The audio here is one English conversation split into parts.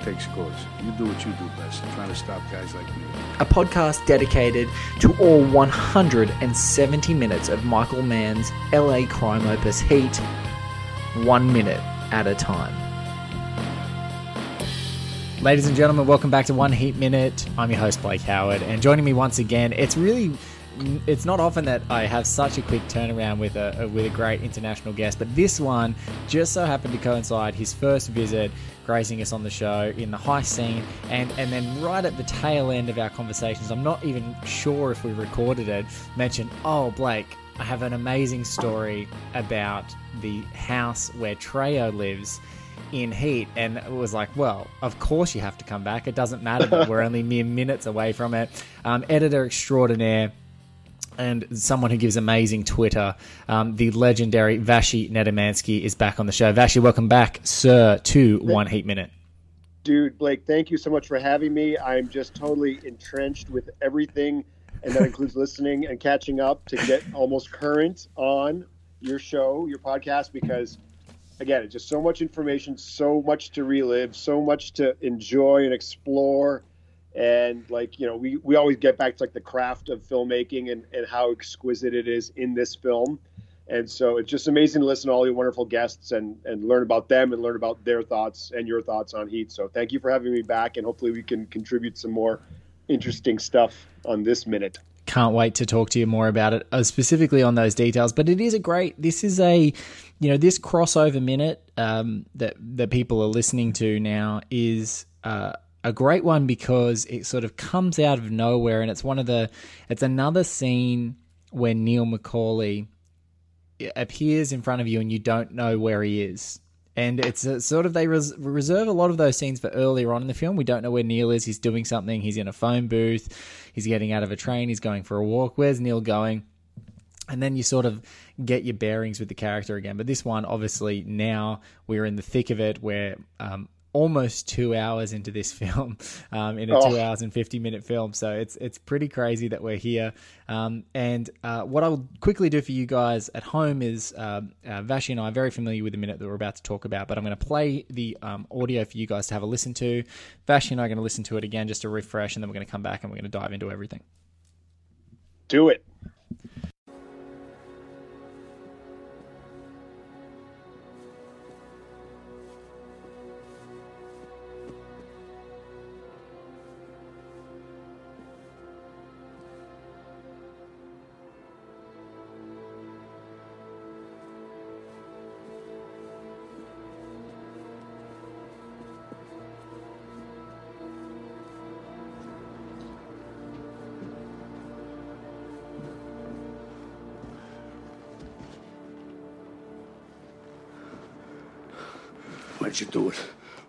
I take scores. You do what you do best. Trying to stop guys like me. a podcast dedicated to all 170 minutes of Michael Mann's LA crime opus Heat, one minute at a time. Ladies and gentlemen, welcome back to One Heat Minute. I'm your host Blake Howard, and joining me once again, it's really it's not often that I have such a quick turnaround with a with a great international guest, but this one just so happened to coincide his first visit, gracing us on the show in the high scene, and and then right at the tail end of our conversations, I'm not even sure if we recorded it, mentioned, oh Blake, I have an amazing story about the house where Trejo lives in Heat, and it was like, well, of course you have to come back. It doesn't matter that we're only mere minutes away from it. Um, editor extraordinaire and someone who gives amazing Twitter, um, the legendary Vashi Nedomansky is back on the show. Vashi, welcome back, sir, to One Heat Minute. Dude, Blake, thank you so much for having me. I'm just totally entrenched with everything, and that includes listening and catching up to get almost current on your show, your podcast, because again, it's just so much information, so much to relive, so much to enjoy and explore. And like, you know, we, we always get back to like the craft of filmmaking and, and how exquisite it is in this film. And so it's just amazing to listen to all your wonderful guests and, and learn about them and learn about their thoughts and your thoughts on Heat. So thank you for having me back. And hopefully we can contribute some more interesting stuff on this minute. Can't wait to talk to you more about it, uh, specifically on those details. But it is a great. This is a, you know, this crossover minute um, that that people are listening to now is uh, a great one because it sort of comes out of nowhere, and it's one of the. It's another scene where Neil McCauley appears in front of you, and you don't know where he is. And it's a, sort of they res- reserve a lot of those scenes for earlier on in the film. We don't know where Neil is. He's doing something. He's in a phone booth. He's getting out of a train. He's going for a walk. Where's Neil going? And then you sort of get your bearings with the character again. But this one, obviously, now we're in the thick of it, where um, almost two hours into this film, um, in a Oh. two hours and fifty minute film. So it's it's pretty crazy that we're here. Um, and uh, what I'll quickly do for you guys at home is um uh, Vashi and I are very familiar with the minute that we're about to talk about, but I'm going to play the um, audio for you guys to have a listen to. Vashi and I are going to listen to it again just to refresh, and then we're going to come back and we're going to dive into everything. Do it. Why'd you do it?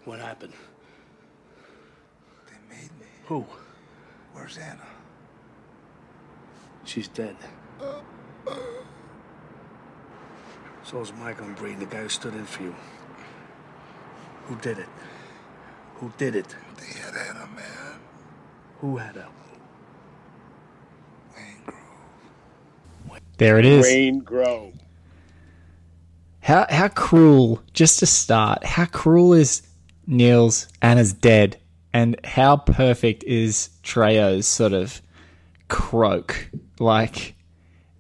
What happened? They made me. Who? Where's Anna? She's dead. So So's Michael Breen, the guy who stood in for you. Who did it? Who did it? They had Anna, man. Who had her? Waingro. There it is. Rain grow. How how cruel? Just to start, how cruel is Neil's Anna's dead, and how perfect is Trejo's sort of croak, like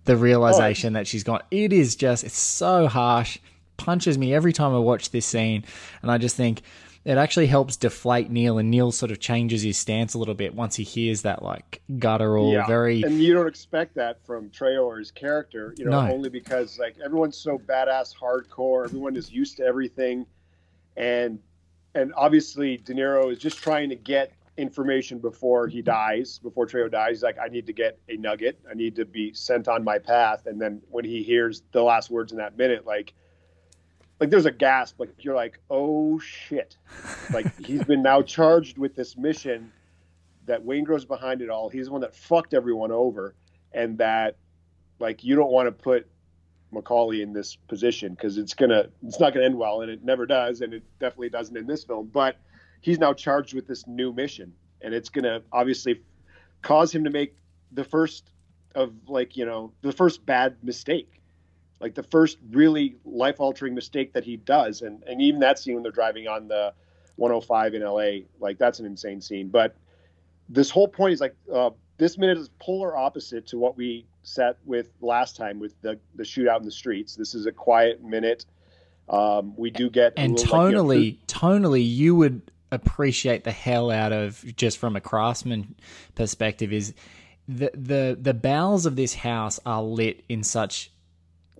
the realization that she's gone. It is just it's so harsh, punches me every time I watch this scene, and I just think it actually helps deflate Neil, and Neil sort of changes his stance a little bit once he hears that like guttural, yeah. very and you don't expect that from Trejo or his character, you know, No. only because like everyone's so badass hardcore, everyone is used to everything, and and obviously De Niro is just trying to get information before he dies, before Trejo dies. He's like, I need to get a nugget, I need to be sent on my path, and then when he hears the last words in that minute, like. Like there's a gasp, like you're like, oh shit! Like he's been now charged with this mission that Waingro's behind it all. He's the one that fucked everyone over, and that like you don't want to put McCauley in this position because it's gonna it's not gonna end well, and it never does, and it definitely doesn't in this film. But he's now charged with this new mission, and it's gonna obviously cause him to make the first of like you know the first bad mistake, like the first really life altering mistake that he does, and and even that scene when they're driving on the 105 in LA, like that's an insane scene. But this whole point is like uh, this minute is polar opposite to what we set with last time with the the shootout in the streets. This is a quiet minute. Um, we do get and little, like, you know, tonally, tonally, you would appreciate the hell out of just from a craftsman perspective is the the the bowels of this house are lit in such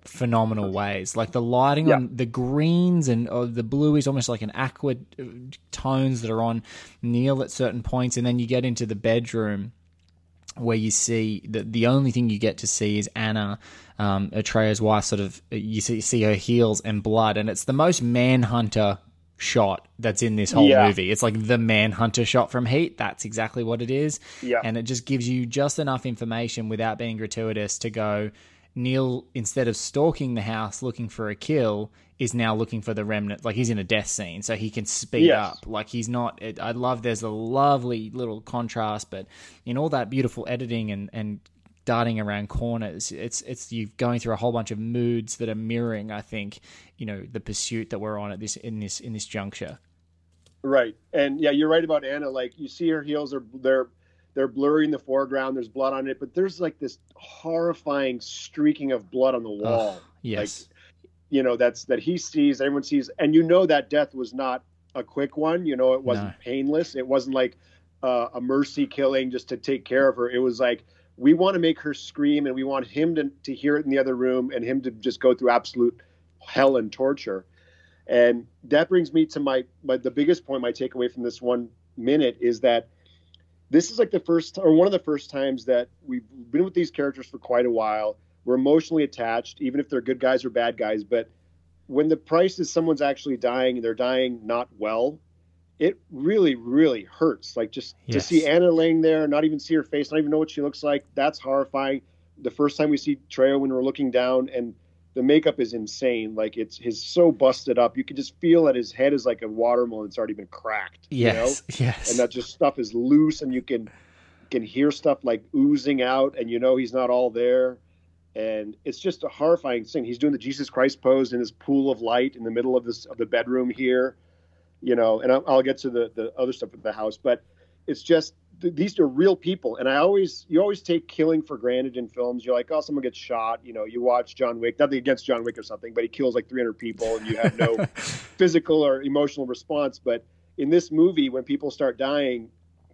phenomenal ways. Like the lighting Yeah. on the greens and uh, the blue is almost like an aqua uh, tones that are on Neil at certain points, and then you get into the bedroom where you see that the only thing you get to see is Anna, um, Atreya's wife. Sort of you see, see her heels and blood, and it's the most manhunter shot that's in this whole Yeah. movie. It's like the manhunter shot from Heat. That's exactly what it is. Yeah. and it just gives you just enough information without being gratuitous to go. Neil, instead of stalking the house looking for a kill, is now looking for the remnant. Like he's in a death scene, so he can speed Yes. up. Like he's not. It, I love. There's a lovely little contrast, but in all that beautiful editing and and darting around corners, it's it's you going through a whole bunch of moods that are mirroring. I think you know the pursuit that we're on at this in this in this juncture. Right, and yeah, you're right about Anna. Like you see her heels are they're they're blurry in the foreground. There's blood on it, but there's like this horrifying streaking of blood on the wall. Yes. you know that's that he sees, everyone sees, and you know that death was not a quick one. You know, it wasn't No. painless. It wasn't like uh, a mercy killing just to take care of her. It was like we want to make her scream, and we want him to to hear it in the other room, and him to just go through absolute hell and torture. And that brings me to my, my the biggest point, my takeaway from this one minute is that this is like the first or one of the first times that we've been with these characters for quite a while. We're emotionally attached, even if they're good guys or bad guys. But when the price is someone's actually dying and they're dying not well, it really, really hurts. Like just to see Anna laying there, not even see her face, not even know what she looks like. That's horrifying. The first time we see Trejo when we're looking down and the makeup is insane. Like it's his so busted up. You can just feel that his head is like a watermelon that's already been cracked. you know? Yes. Yes. and that just stuff is loose and you can can hear stuff like oozing out and you know he's not all there and it's just a horrifying thing he's doing the jesus christ pose in this pool of light in the middle of this of the bedroom here you know and i'll, I'll get to the the other stuff with the house but it's just these are real people. And i always you always take killing for granted in films. You're like oh someone gets shot you know you watch john wick nothing against john wick or something but he kills like 300 people and you have no physical or emotional response. But in this movie when people start dying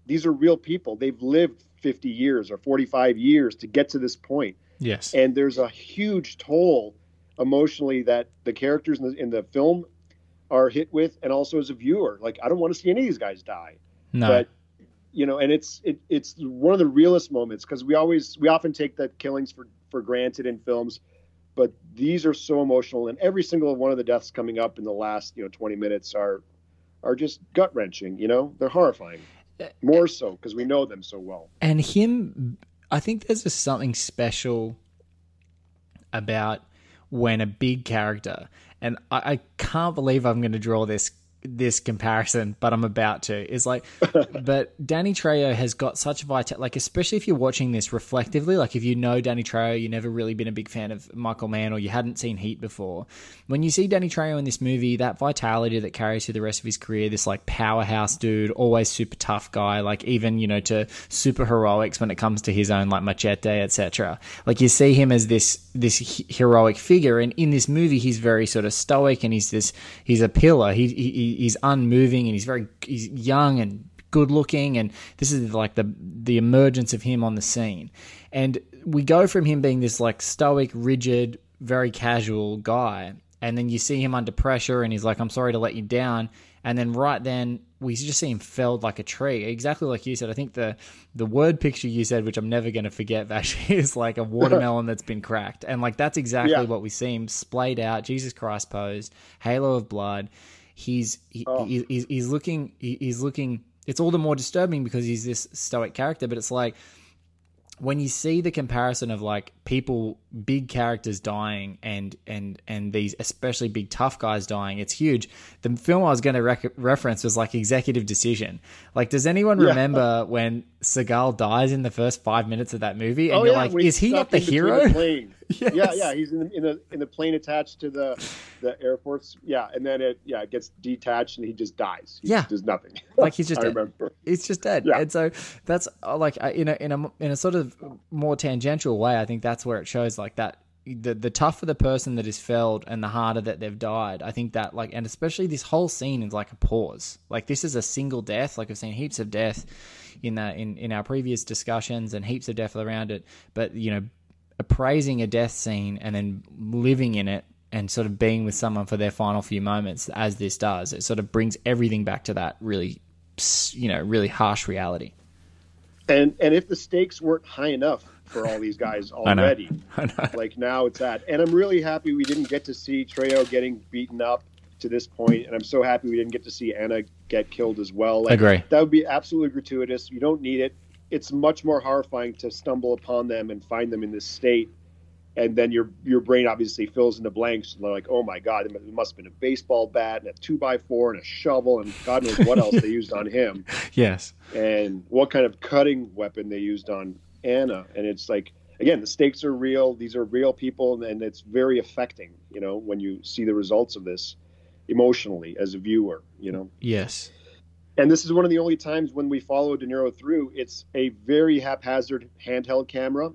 these are real people. They've lived 50 years or 45 years to get to this point. Yes. and there's a huge toll emotionally that the characters in the, in the film are hit with and also as a viewer. Like i don't want to see any of these guys die. No. but you know and it's it, it's one of the realest moments because we always we often take the killings for for granted in films but these are so emotional and every single one of the deaths coming up in the last you know 20 minutes are are just gut wrenching you know? They're horrifying. Uh, More so because we know them so well. And him i think there's just something special about when a big character and i, I can't believe i'm going to draw this this comparison but i'm about to is like but danny trejo has got such vital like especially if you're watching this reflectively like if you know danny trejo you've never really been a big fan of michael mann or you hadn't seen heat before. When you see danny trejo in this movie that vitality that carries through the rest of his career this like powerhouse dude always super tough guy like even you know to super heroics when it comes to his own like machete etc like you see him as this this heroic figure and in this movie he's very sort of stoic and he's this he's a pillar. He, he he's unmoving and he's very he's young and good looking and this is like the the emergence of him on the scene. And we go from him being this like stoic rigid very casual guy and then you see him under pressure and he's like i'm sorry to let you down. And then right then we just see him felled like a tree. Exactly like you said i think the the word picture you said which i'm never going to forget actually is like a watermelon that's been cracked. And like that's exactly Yeah. what we see him splayed out jesus christ pose halo of blood he's he, Oh. he, he's, he's looking he, he's looking it's all the more disturbing because he's this stoic character but it's like when you see the comparison of like people big characters dying and and and these especially big tough guys dying it's huge the film i was going to rec- reference was like executive decision like does anyone Yeah. remember when seagal dies in the first five minutes of that movie and oh you're yeah, like is he not the hero The. Yes. Yeah, yeah, he's in the, in the in the plane attached to the the Air Force. Yeah, and then it yeah it gets detached and he just dies. He Yeah. does nothing. like he's just I dead. remember. It's just dead. Yeah. And so that's uh, like uh, in a in a in a sort of more tangential way. I think that's where it shows like that. The the tougher the person that is felled and the harder that they've died. I think that like and especially this whole scene is like a pause. Like this is a single death. Like I've seen heaps of death in that in in our previous discussions and heaps of death around it. But you know, appraising a death scene and then living in it and sort of being with someone for their final few moments as this does it sort of brings everything back to that really you know really harsh reality And and if the stakes weren't high enough for all these guys already, I know. like now it's at. And I'm really happy we didn't get to see Trejo getting beaten up to this point, and I'm so happy we didn't get to see Anna get killed as well. Like, Agree. That would be absolutely gratuitous. You don't need it. It's much more horrifying to stumble upon them and find them in this state, and then your your brain obviously fills in the blanks. And they're like, "Oh my god, it must have been a baseball bat and a two by four and a shovel and God knows what else they used on him." yes and what kind of cutting weapon they used on Anna. And it's like, again, the stakes are real. These are real people, and it's very affecting, you know, when you see the results of this emotionally as a viewer, you know. yes And this is one of the only times when we follow De Niro through. It's a very haphazard handheld camera.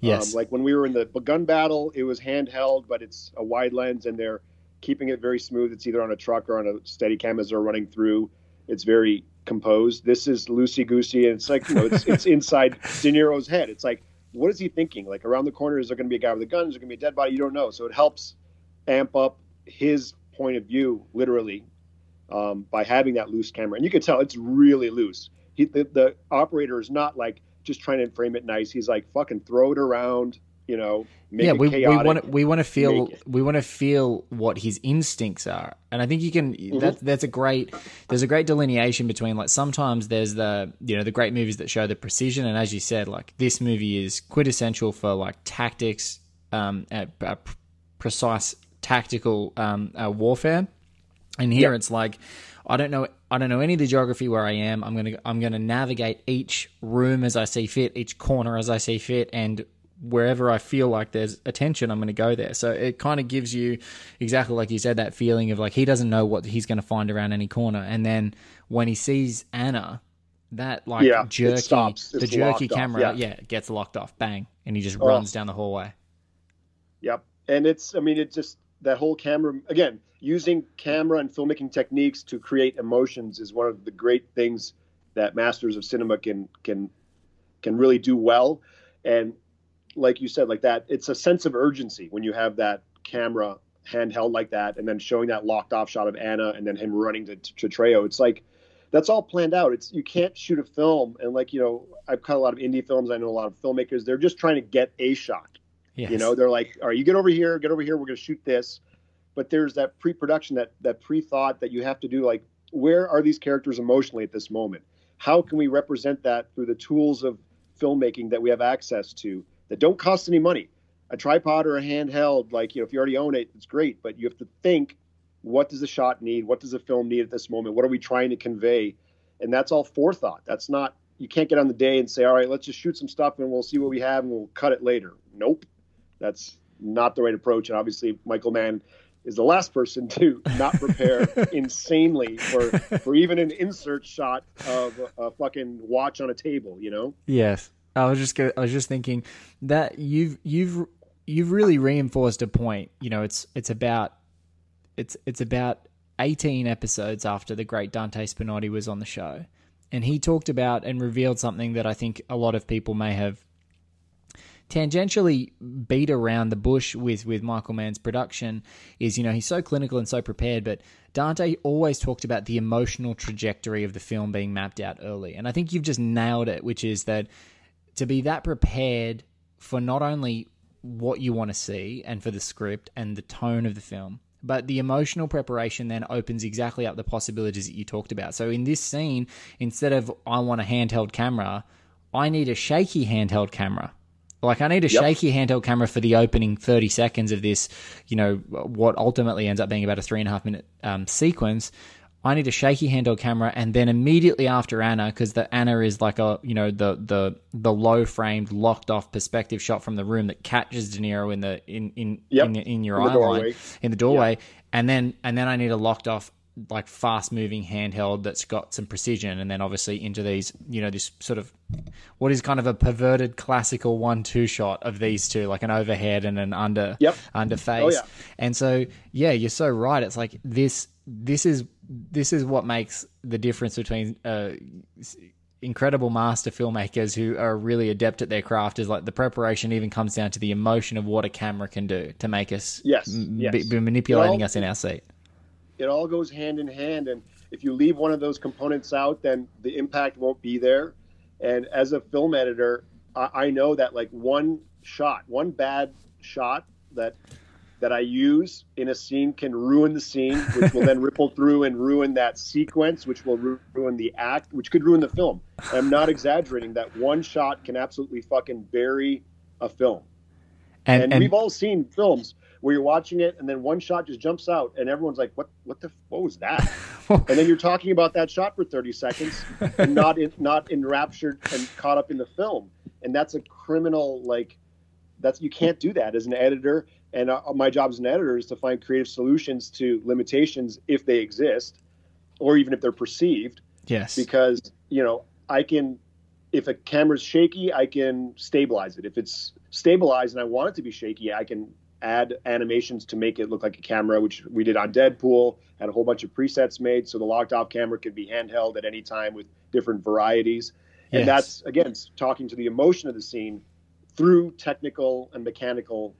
yes Um, like when we were in the gun battle, it was handheld, but it's a wide lens, and they're keeping it very smooth. It's either on a truck or on a Steadicam as they're running through. It's very composed. This is loosey goosey, and it's like you know, it's, it's inside De Niro's head. It's like, what is he thinking? Like around the corner, is there going to be a guy with a gun? Is there going to be a dead body? You don't know. So it helps amp up his point of view, literally, um, by having that loose camera. And you can tell it's really loose. He, the, the operator is not like just trying to frame it nice. He's like, fucking throw it around, you know, make yeah it we, we want to we want to feel we want to feel what his instincts are and i think you can Mm-hmm. that, that's a great there's a great delineation between like sometimes there's the you know the great movies that show the precision and as you said like this movie is quintessential for like tactics um uh, uh, precise tactical um uh, warfare and here Yeah. it's like I don't know I don't know any of the geography where I am. I'm gonna I'm gonna navigate each room as I see fit, each corner as I see fit, and wherever I feel like there's attention, I'm gonna go there. So it kind of gives you exactly like you said that feeling of like he doesn't know what he's gonna find around any corner, and then when he sees Anna. That like Yeah, it jerky, stops. the jerky off, camera, yeah. yeah, gets locked off, bang, and he just Oh. runs down the hallway. Yep. And it's, I mean, it just, that whole camera, again, using camera and filmmaking techniques to create emotions is one of the great things that masters of cinema can, can, can really do well. And like you said, like that, it's a sense of urgency when you have that camera handheld like that and then showing that locked off shot of Anna and then him running to, to Trejo. It's like, that's all planned out. It's you can't shoot a film and like you know I've cut a lot of indie films. I know a lot of filmmakers. They're just trying to get a shot. Yes. You know, they're like, all right, you get over here, get over here, we're going to shoot this. But there's that pre-production, that that pre-thought that you have to do. Like, where are these characters emotionally at this moment? How can we represent that through the tools of filmmaking that we have access to that don't cost any money? A tripod or a handheld, like you know, if you already own it, it's great. But you have to think, what does the shot need? What does the film need at this moment? What are we trying to convey? And that's all forethought. That's not you can't get on the day and say, all right, let's just shoot some stuff and we'll see what we have and we'll cut it later. Nope. That's not the right approach. And obviously, Michael Mann is the last person to not prepare insanely for, for even an insert shot of a, a fucking watch on a table, you know? Yes, I was just I was just thinking that you've you've you've really reinforced a point. You know, it's it's about it's it's about eighteen episodes after the great Dante Spinotti was on the show, and he talked about and revealed something that I think a lot of people may have tangentially beat around the bush with with Michael Mann's production is you know he's so clinical and so prepared but Dante always talked about the emotional trajectory of the film being mapped out early and I think you've just nailed it which is that to be that prepared for not only what you want to see and for the script and the tone of the film but the emotional preparation then opens exactly up the possibilities that you talked about so in this scene instead of I want a handheld camera I need a shaky handheld camera. Like I need a Yep. shaky handheld camera for the opening 30 seconds of this, you know, what ultimately ends up being about a three and a half minute um, sequence. I need a shaky handheld camera, and then immediately after Anna, because the Anna is like a you know the the the low framed, locked off perspective shot from the room that catches De Niro in the in in Yep. in, in your In eye line in the doorway, and then and then I need a locked off like fast moving handheld that's got some precision, and then obviously into these you know this sort of what is kind of a perverted classical one two shot of these two, like an overhead and an under Yep. under face. Oh, yeah. And so yeah, you're so right. It's like this this is this is what makes the difference between uh, incredible master filmmakers who are really adept at their craft is like the preparation even comes down to the emotion of what a camera can do to make us Yes, m- yes. Be, be manipulating Well, us in our seat. It all goes hand in hand. And if you leave one of those components out then the impact won't be there. And as a film editor i, I know that like one shot one bad shot that that i use in a scene can ruin the scene which will then ripple through and ruin that sequence which will ru- ruin the act which could ruin the film. I'm not exaggerating that one shot can absolutely fucking bury a film. And, and, and, we've all seen films where you're watching it and then one shot just jumps out and everyone's like what what the what was that? And then you're talking about that shot for 30 seconds and not in, not enraptured and caught up in the film. And that's a criminal like that's you can't do that as an editor. And uh, my job as an editor is to find creative solutions to limitations if they exist or even if they're perceived. Yes, because you know I can if a camera's shaky, I can stabilize it. If it's stabilized and I want it to be shaky, I can add animations to make it look like a camera, which we did on Deadpool. Had a whole bunch of presets made, so the locked off camera could be handheld at any time with different varieties. Yes. And that's again talking to the emotion of the scene through technical and mechanical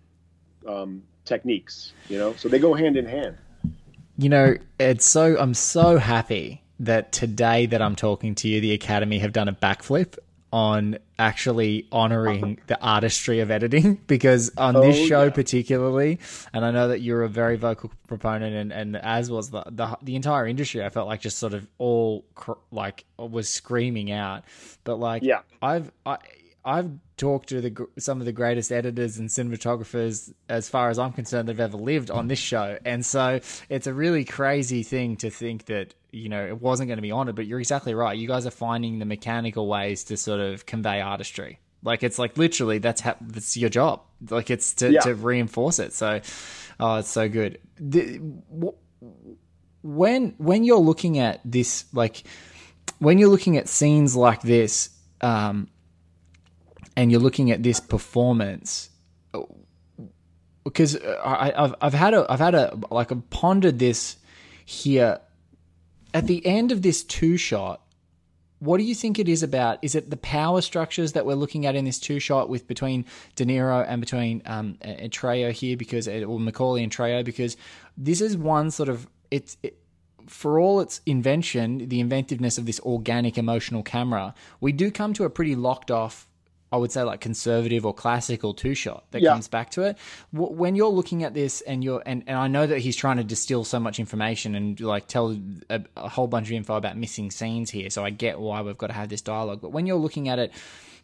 um, techniques. You know, so they go hand in hand. you know, it's so I'm so happy that today that I'm talking to you, the Academy have done a backflip on actually honoring oh. the artistry of editing because on this Oh, show yeah. particularly and I know that you're a very vocal proponent and, and as was the, the the entire industry I felt like just sort of all cr- like was screaming out but like Yeah. I've I I've talked to the some of the greatest editors and cinematographers as far as I'm concerned that have ever lived on this show, and so it's a really crazy thing to think that you know it wasn't going to be honored. But you're exactly right. You guys are finding the mechanical ways to sort of convey artistry. Like it's like literally that's how that's your job. Like it's to, Yeah. to reinforce it. So, oh, it's so good. The, wh- when when you're looking at this, like when you're looking at scenes like this, um, and you're looking at this performance, because I, I've I've had a I've had a like I've pondered this here. At the end of this two shot, what do you think it is about? Is it the power structures that we're looking at in this two shot with between De Niro and between um, and Trejo here because or McCauley and Trejo because this is one sort of it's it, for all its invention, the inventiveness of this organic emotional camera, we do come to a pretty locked off. I would say like conservative or classical two shot that Yeah. comes back to it. When you're looking at this and you're and, and I know that he's trying to distill so much information and like tell a, a whole bunch of info about missing scenes here, so I get why we've got to have this dialogue. But when you're looking at it,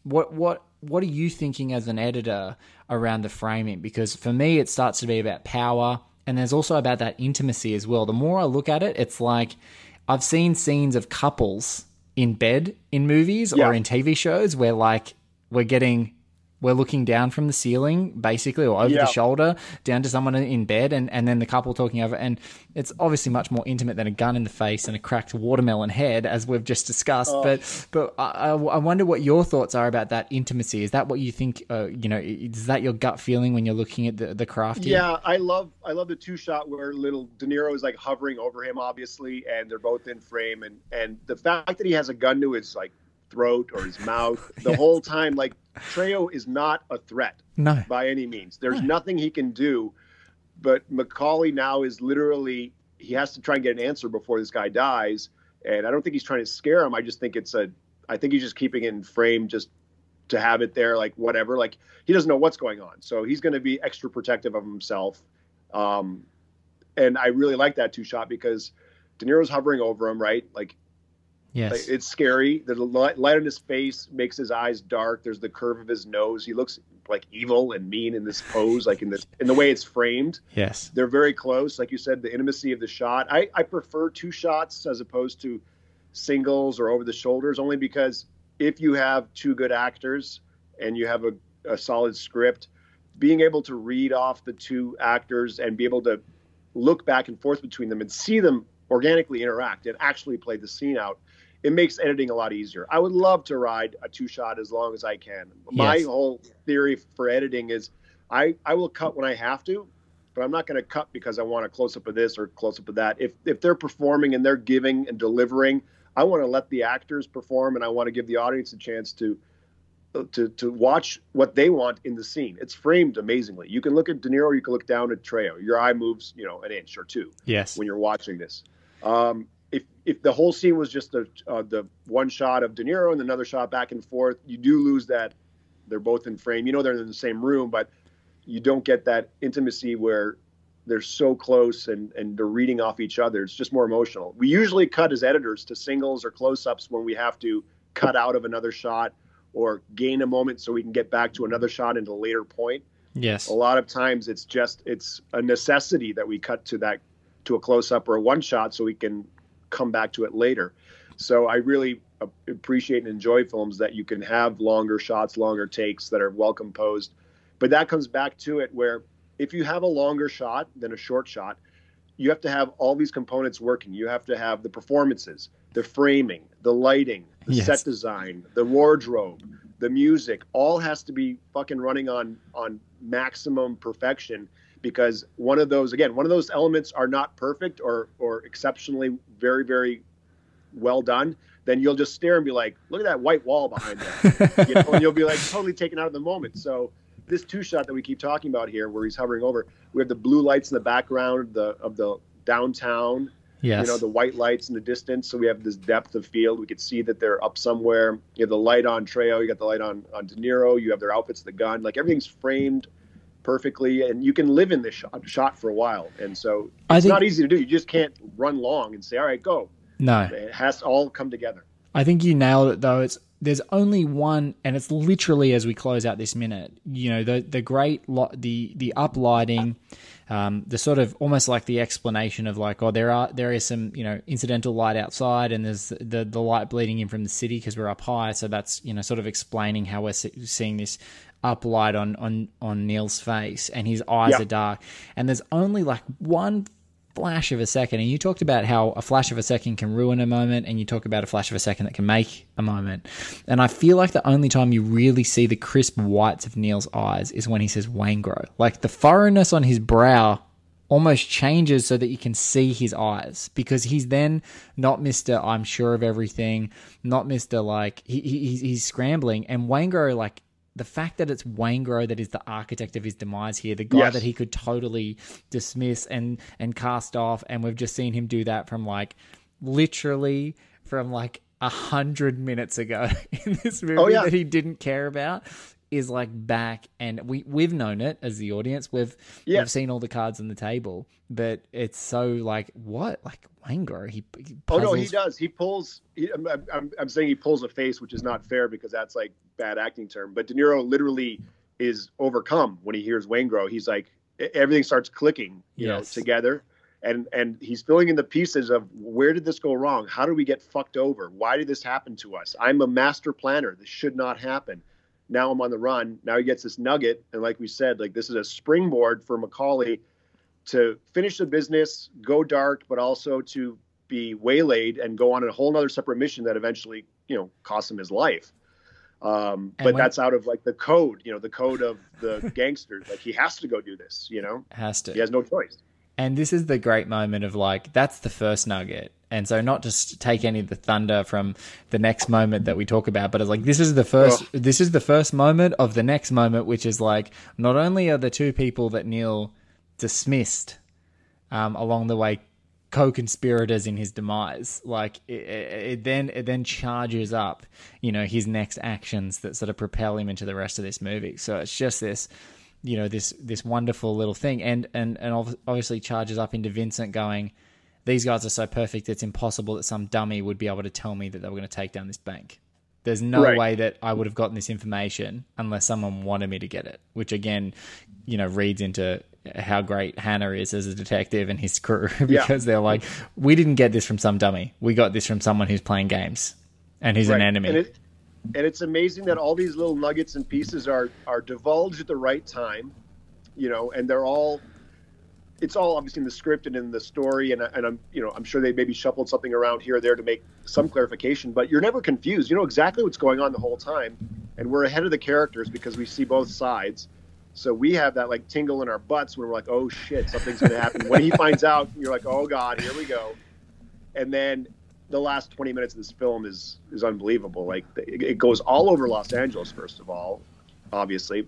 what what what are you thinking as an editor around the framing? Because for me, it starts to be about power, and there's also about that intimacy as well. The more I look at it, it's like I've seen scenes of couples in bed in movies Yeah. or in TV shows where like we're getting we're looking down from the ceiling basically or over Yeah. the shoulder down to someone in bed and, and then the couple talking over and it's obviously much more intimate than a gun in the face and a cracked watermelon head as we've just discussed Oh. but but I, I I wonder what your thoughts are about that intimacy is that what you think uh, you know is that your gut feeling when you're looking at the, the craft here? Yeah, I love I love the two shot where little De Niro is like hovering over him, obviously, and they're both in frame, and and the fact that he has a gun to his like throat or his mouth the whole time, like Trejo is not a threat no by any means. There's nothing he can do, but McCauley now is literally he has to try and get an answer before this guy dies, and I don't think he's trying to scare him. I just think it's a I think he's just keeping it in frame just to have it there, like whatever. Like he doesn't know what's going on, so he's going to be extra protective of himself. Um, and I really like that two shot because De Niro's hovering over him, right? Like Yes. Like, it's scary. The light, light on his face makes his eyes dark. There's the curve of his nose. He looks like evil and mean in this pose, like in this in the way it's framed. yes. They're very close. Like you said, the intimacy of the shot. I, I prefer two shots as opposed to singles or over the shoulders, only because if you have two good actors and you have a, a solid script, being able to read off the two actors and be able to look back and forth between them and see them organically interact and actually play the scene out, it makes editing a lot easier. I would love to ride a two shot as long as I can. My whole theory for editing is I, I will cut when I have to, but I'm not going to cut because I want a close up of this or close up of that. If if they're performing and they're giving and delivering, I want to let the actors perform and I want to give the audience a chance to to to watch what they want in the scene. It's framed amazingly. You can look at De Niro, you can look down at Trejo. Your eye moves, you know, an inch or two Yes. when you're watching this. Um, if if the whole scene was just a, uh, the one shot of De Niro and another shot back and forth, you do lose that. They're both in frame. You know they're in the same room, but you don't get that intimacy where they're so close and and they're reading off each other. It's just more emotional. We usually cut as editors to singles or close-ups when we have to cut out of another shot or gain a moment so we can get back to another shot into a later point Yes. a lot of times it's just it's a necessity that we cut to that to a close up or a one shot so we can come back to it later. So i really appreciate and enjoy films that you can have longer shots longer takes that are well composed. But that comes back to it where if you have a longer shot than a short shot you have to have all these components working. You have to have the performances the framing the lighting the Yes. set design the wardrobe the music all has to be fucking running on on maximum perfection because one of those again one of those elements are not perfect or or exceptionally very very well done then you'll just stare and be like look at that white wall behind them you know, and you'll be like totally taken out of the moment. So this two shot that we keep talking about here where he's hovering over we have the blue lights in the background of the of the downtown yes. you know the white lights in the distance. So we have this depth of field. We could see that they're up somewhere. You have the light on Trejo you got the light on on De Niro. You have their outfits the gun. Like everything's framed perfectly and you can live in this shot, shot for a while and so it's think- not easy to do you just can't run long and say all right go no. it has to all come together I think you nailed it though. It's there's only one, and it's literally as we close out this minute. You know the the great lo- the the uplighting, um, the sort of almost like the explanation of like oh there are there is some you know incidental light outside and there's the the light bleeding in from the city because we're up high, so that's you know sort of explaining how we're se- seeing this uplight on on on Neil's face and his eyes Yeah. are dark, and there's only like one flash of a second. And you talked about how a flash of a second can ruin a moment and you talk about a flash of a second that can make a moment. And i feel like the only time you really see the crisp whites of neil's eyes is when he says Waingro like the furrowness on his brow almost changes so that you can see his eyes because he's then not mr i'm sure of everything not mr like he, he he's, he's scrambling. And Waingro like the fact that it's Waingro that is the architect of his demise here, the guy Yes. that he could totally dismiss and and cast off, and we've just seen him do that from like literally from like a hundred minutes ago in this movie Oh, yeah. that he didn't care about is like back and we we've known it as the audience we've Yeah. we've seen all the cards on the table but it's so like what like Waingro he, he oh no he does he pulls he, I'm, I'm, I'm saying he pulls a face which is not fair because that's like bad acting term but De Niro literally is overcome when he hears Waingro he's like everything starts clicking you Yes. know together. And and he's filling in the pieces of where did this go wrong? How did we get fucked over? Why did this happen to us? I'm a master planner. This should not happen. Now i'm on the run. Now he gets this nugget. And like we said like this is a springboard for McCauley to finish the business go dark but also to be waylaid and go on a whole nother separate mission that eventually you know costs him his life um, but when- that's out of like the code you know the code of the gangsters. Like he has to go do this you know? Has to. He has no choice. And this is the great moment of like, that's the first nugget. And so not just take any of the thunder from the next moment that we talk about, but it's like, this is the first, this is the first moment of the next moment, which is like, not only are the two people that Neil dismissed, um, along the way co-conspirators in his demise like it, it, it then it then charges up you know his next actions that sort of propel him into the rest of this movie so it's just this you know this this wonderful little thing and and and obviously charges up into Vincent going these guys are so perfect, it's impossible that some dummy would be able to tell me that they were going to take down this bank. There's no Right. way that I would have gotten this information unless someone wanted me to get it, which again, you know, reads into how great Hanna is as a detective and his crew Yeah. because they're like, we didn't get this from some dummy. We got this from someone who's playing games and who's an Right. enemy. And, it, and it's amazing that all these little nuggets and pieces are are divulged at the right time, you know, and they're all. It's all obviously in the script and in the story, and, and I'm you know I'm sure they maybe shuffled something around here or there to make some clarification, but you're never confused. You know exactly what's going on the whole time, and we're ahead of the characters because we see both sides. So we have that like tingle in our butts when we're like, oh shit, something's going to happen. when he finds out, you're like, oh god, here we go. And then the last 20 minutes of this film is is unbelievable. Like it it goes all over Los Angeles, first of all, obviously,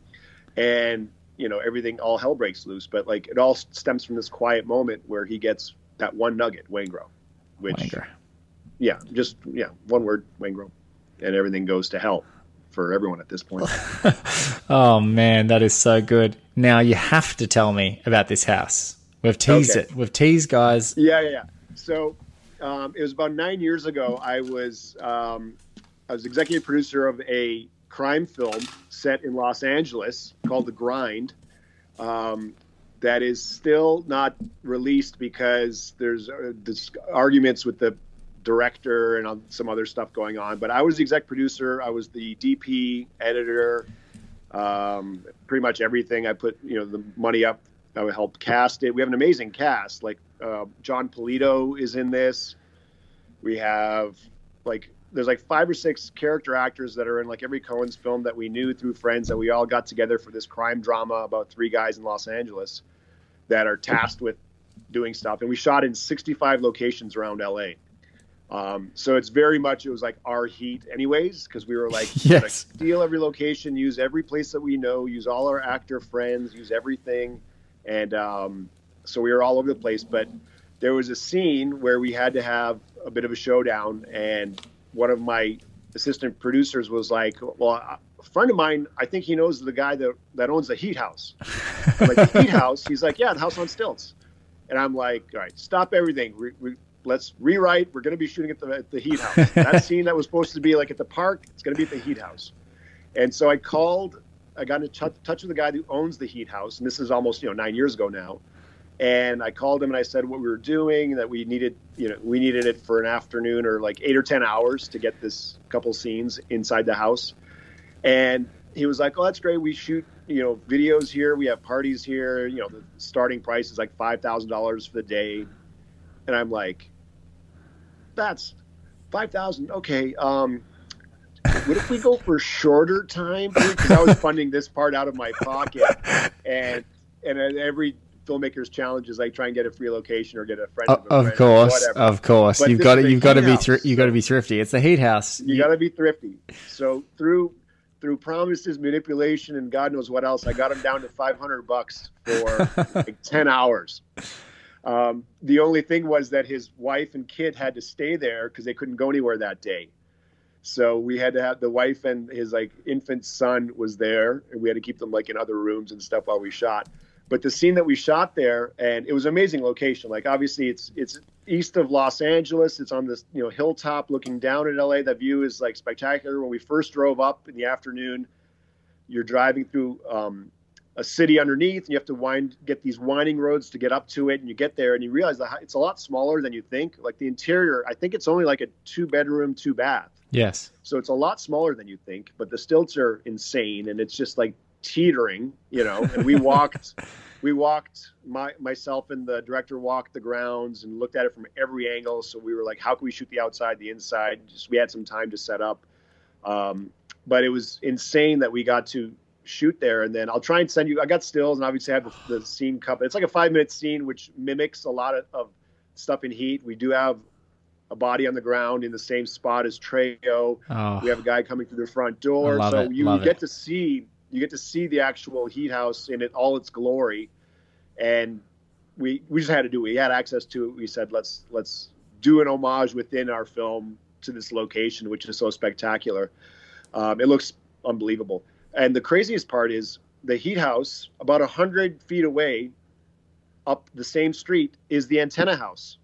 and you know everything, all hell breaks loose. But like it all stems from this quiet moment where he gets that one nugget, Waingro, which Wanger. yeah, just yeah, one word, Waingro, and everything goes to hell for everyone at this point. Oh man, that is so good. Now you have to tell me about this house. We've teased Okay. it. We've teased, guys. Yeah, yeah, yeah. So um, it was about nine years ago. I was um, I was executive producer of a crime film set in Los Angeles called The Grind. Um, that is still not released because there's uh, arguments with the director and some other stuff going on. But I was the exec producer. I was the DP, editor, um, pretty much everything. I put you know the money up. I would help cast it. We have an amazing cast. Like uh, Jon Polito is in this. We have like there's like five or six character actors that are in like every Coen's film that we knew through friends that we all got together for this crime drama about three guys in Los Angeles that are tasked with doing stuff. And we shot in 65 locations around LA. Um, so it's very much it was like our heat, anyways, because we were like, Yes. steal every location, use every place that we know, use all our actor friends, use everything, and um, so we were all over the place. But there was a scene where we had to have a bit of a showdown, and one of my assistant producers was like, "Well, a friend of mine, I think he knows the guy that that owns the Heat House." I'm like, "The Heat House?" He's like, "Yeah, the house on stilts." And I'm like, "All right, stop everything. Re- re- let's rewrite. We're going to be shooting at the at the Heat House. that scene that was supposed to be like at the park, it's going to be at the Heat House." And so I called. I got in touch, touch with the guy who owns the Heat House, and this is almost you know nine years ago now. And I called him and I said what we were doing, that we needed, you know, we needed it for an afternoon or like eight or ten hours to get this couple scenes inside the house. And he was like, "Oh, that's great. We shoot, you know, videos here. We have parties here. You know, the starting price is like five thousand dollars for the day." And I'm like, "That's five thousand. Okay. Um, what if we go for shorter time? Because I was funding this part out of my pocket, and and every filmmaker's challenge is like try and get a free location or get a friend. Of, a of friend course, of course. But you've got to, you've got to be, thr- you've got to be thrifty. It's the Heat House. you got to be thrifty. So through through promises, manipulation, and God knows what else, I got him down to 500 bucks for like 10 hours. Um, the only thing was that his wife and kid had to stay there because they couldn't go anywhere that day. So we had to have the wife and his like infant son was there, and we had to keep them like in other rooms and stuff while we shot. But the scene that we shot there, and it was amazing location. Like obviously, it's it's east of Los Angeles. It's on this you know hilltop looking down at LA. That view is like spectacular. When we first drove up in the afternoon, you're driving through um, a city underneath, and you have to wind get these winding roads to get up to it. And you get there, and you realize that it's a lot smaller than you think. Like the interior, I think it's only like a two bedroom, two bath. Yes. So it's a lot smaller than you think, but the stilts are insane and it's just like teetering, you know. And we walked, we walked, my myself and the director walked the grounds and looked at it from every angle. So we were like, how can we shoot the outside, the inside? Just we had some time to set up, um, but it was insane that we got to shoot there. And then I'll try and send you. I got stills and obviously I have the, the scene cut. It's like a five minute scene which mimics a lot of, of stuff in Heat. We do have a body on the ground in the same spot as Trejo. Oh, We have a guy coming through the front door, so it, you, get to see you get to see the actual heat house in it all its glory, and we we just had to do it. We had access to it. We said let's let's do an homage within our film to this location, which is so spectacular. Um, it looks unbelievable, and the craziest part is the heat house about a hundred feet away, up the same street is the antenna house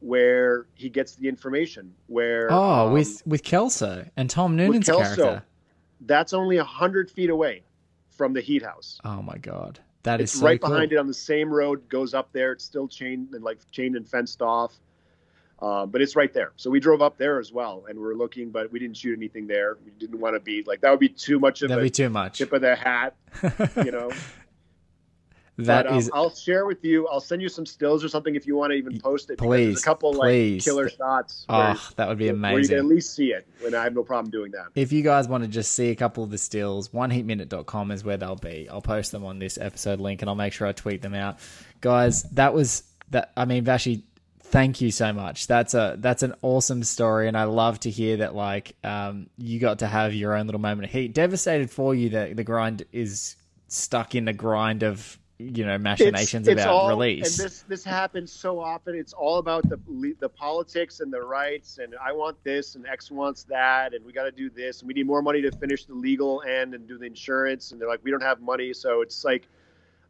where he gets the information. Where Oh, um, with with Kelso and Tom Noonan's Kelso. character. that's only a hundred feet away from the Heat House. Oh my god, that is it's so right cool. behind it on the same road. Goes up there. It's still chained and like chained and fenced off. Um, but it's right there. So we drove up there as well, and we are looking, but we didn't shoot anything there. We didn't want to be like that would be too much of That'd a be too much. tip of the hat, you know. That but, um, I'll share with you. I'll send you some stills or something if you want to even post it. Please, a couple please. like killer shots. where- Oh, that would be Where you can amazing. at least see it, and I have no problem doing that. If you guys want to just see a couple of the stills, oneheatminute.com is where they'll be. I'll post them on this episode link and I'll make sure I tweet them out. Guys, that was that I mean Vashi, thank you so much. That's a that's an awesome story and I love to hear that like um you got to have your own little moment of heat. Devastated for you that the grind is stuck in the grind of you know machinations about all, release. And this this happens so often. It's all about the the politics and the rights, and I want this, and X wants that, and we got to do this, and we need more money to finish the legal end and do the insurance, and they're like, we don't have money, so it's like.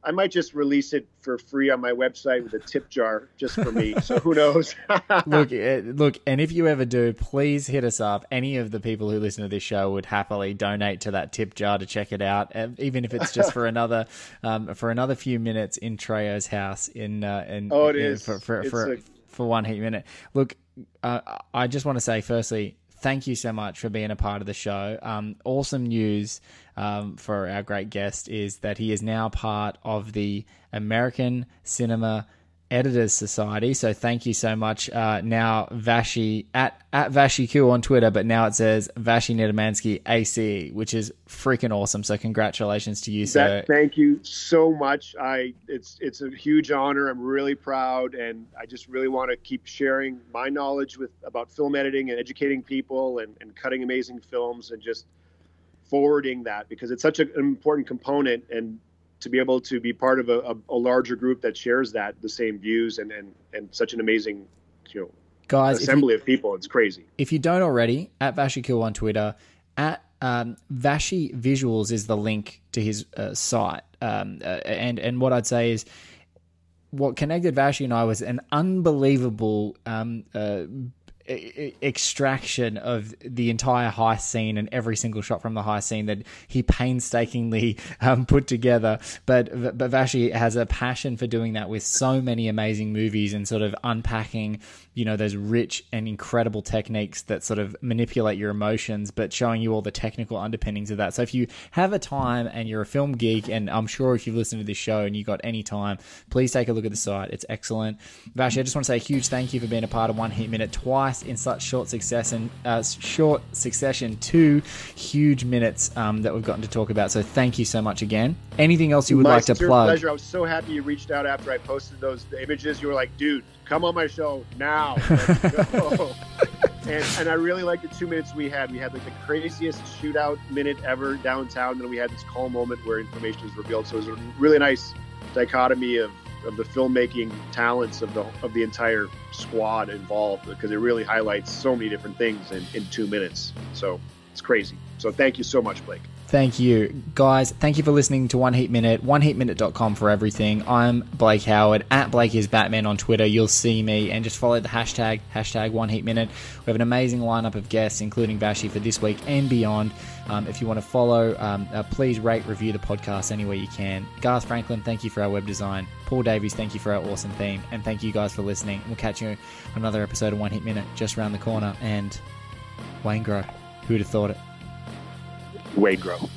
I might just release it for free on my website with a tip jar just for me. So who knows? look, uh, look, and if you ever do, please hit us up. Any of the people who listen to this show would happily donate to that tip jar to check it out, uh, even if it's just for another um, for another few minutes in Trejo's house. In uh, in Oh, it in- is. for for for, a- for one heat minute. Look, uh, I just want to say firstly. Thank you so much for being a part of the show. Um, awesome news um, for our great guest is that he is now part of the American Cinema Editors Society. So thank you so much. Uh, now Vashi at at Vashi Q on Twitter, but now it says Vashi Nedomansky AC, which is freaking awesome. So congratulations to you, sir. That, thank you so much. I it's it's a huge honor. I'm really proud, and I just really want to keep sharing my knowledge with about film editing and educating people and, and cutting amazing films and just forwarding that because it's such an important component and to be able to be part of a, a, a larger group that shares that the same views and and, and such an amazing you know Guys, if you- assembly of people. It's crazy. if you don't already, at Vashikill on Twitter, at um, Vashi Visuals is the link to his uh, site. Um, uh, and and what I'd say is, what connected Vashi and I was an unbelievable um, uh, extraction of the entire high scene and every single shot from the high scene that he painstakingly um, put together. But but Vashi has a passion for doing that with so many amazing movies and sort of unpacking, you know, those rich and incredible techniques that sort of manipulate your emotions, but showing you all the technical underpinnings of that. So if you have a time and you're a film geek, and I'm sure if you've listened to this show and you got any time, please take a look at the site. It's excellent. Vashi, I just want to say a huge thank you for being a part of One Heat Minute twice in such short success and uh, short succession. Two huge minutes um, that we've gotten to talk about. So thank you so much again. Anything else you would My like to plug? pleasure. I was so happy you reached out after I posted those images. You were like, dude, come on my show now. And, and I really liked the two minutes we had. We had like the craziest shootout minute ever downtown. Then we had this calm moment where information was revealed. So it was a really nice dichotomy of, of the filmmaking talents of the of the entire squad involved because it really highlights so many different things in, in two minutes. So it's crazy. So thank you so much, Blake. Thank you. Guys, thank you for listening to One Heat Minute, oneheatminute.com for everything. I'm Blake Howard, at Blake is Batman on Twitter. You'll see me and just follow the hashtag, hashtag One Heat Minute. We have an amazing lineup of guests, including Vashi for this week and beyond. Um, if you want to follow, um, uh, please rate, review the podcast anywhere you can. Garth Franklin, thank you for our web design. Paul Davies, thank you for our awesome theme. And thank you guys for listening. We'll catch you on another episode of One Heat Minute just around the corner. And Waingro, who'd have thought it? Waingro.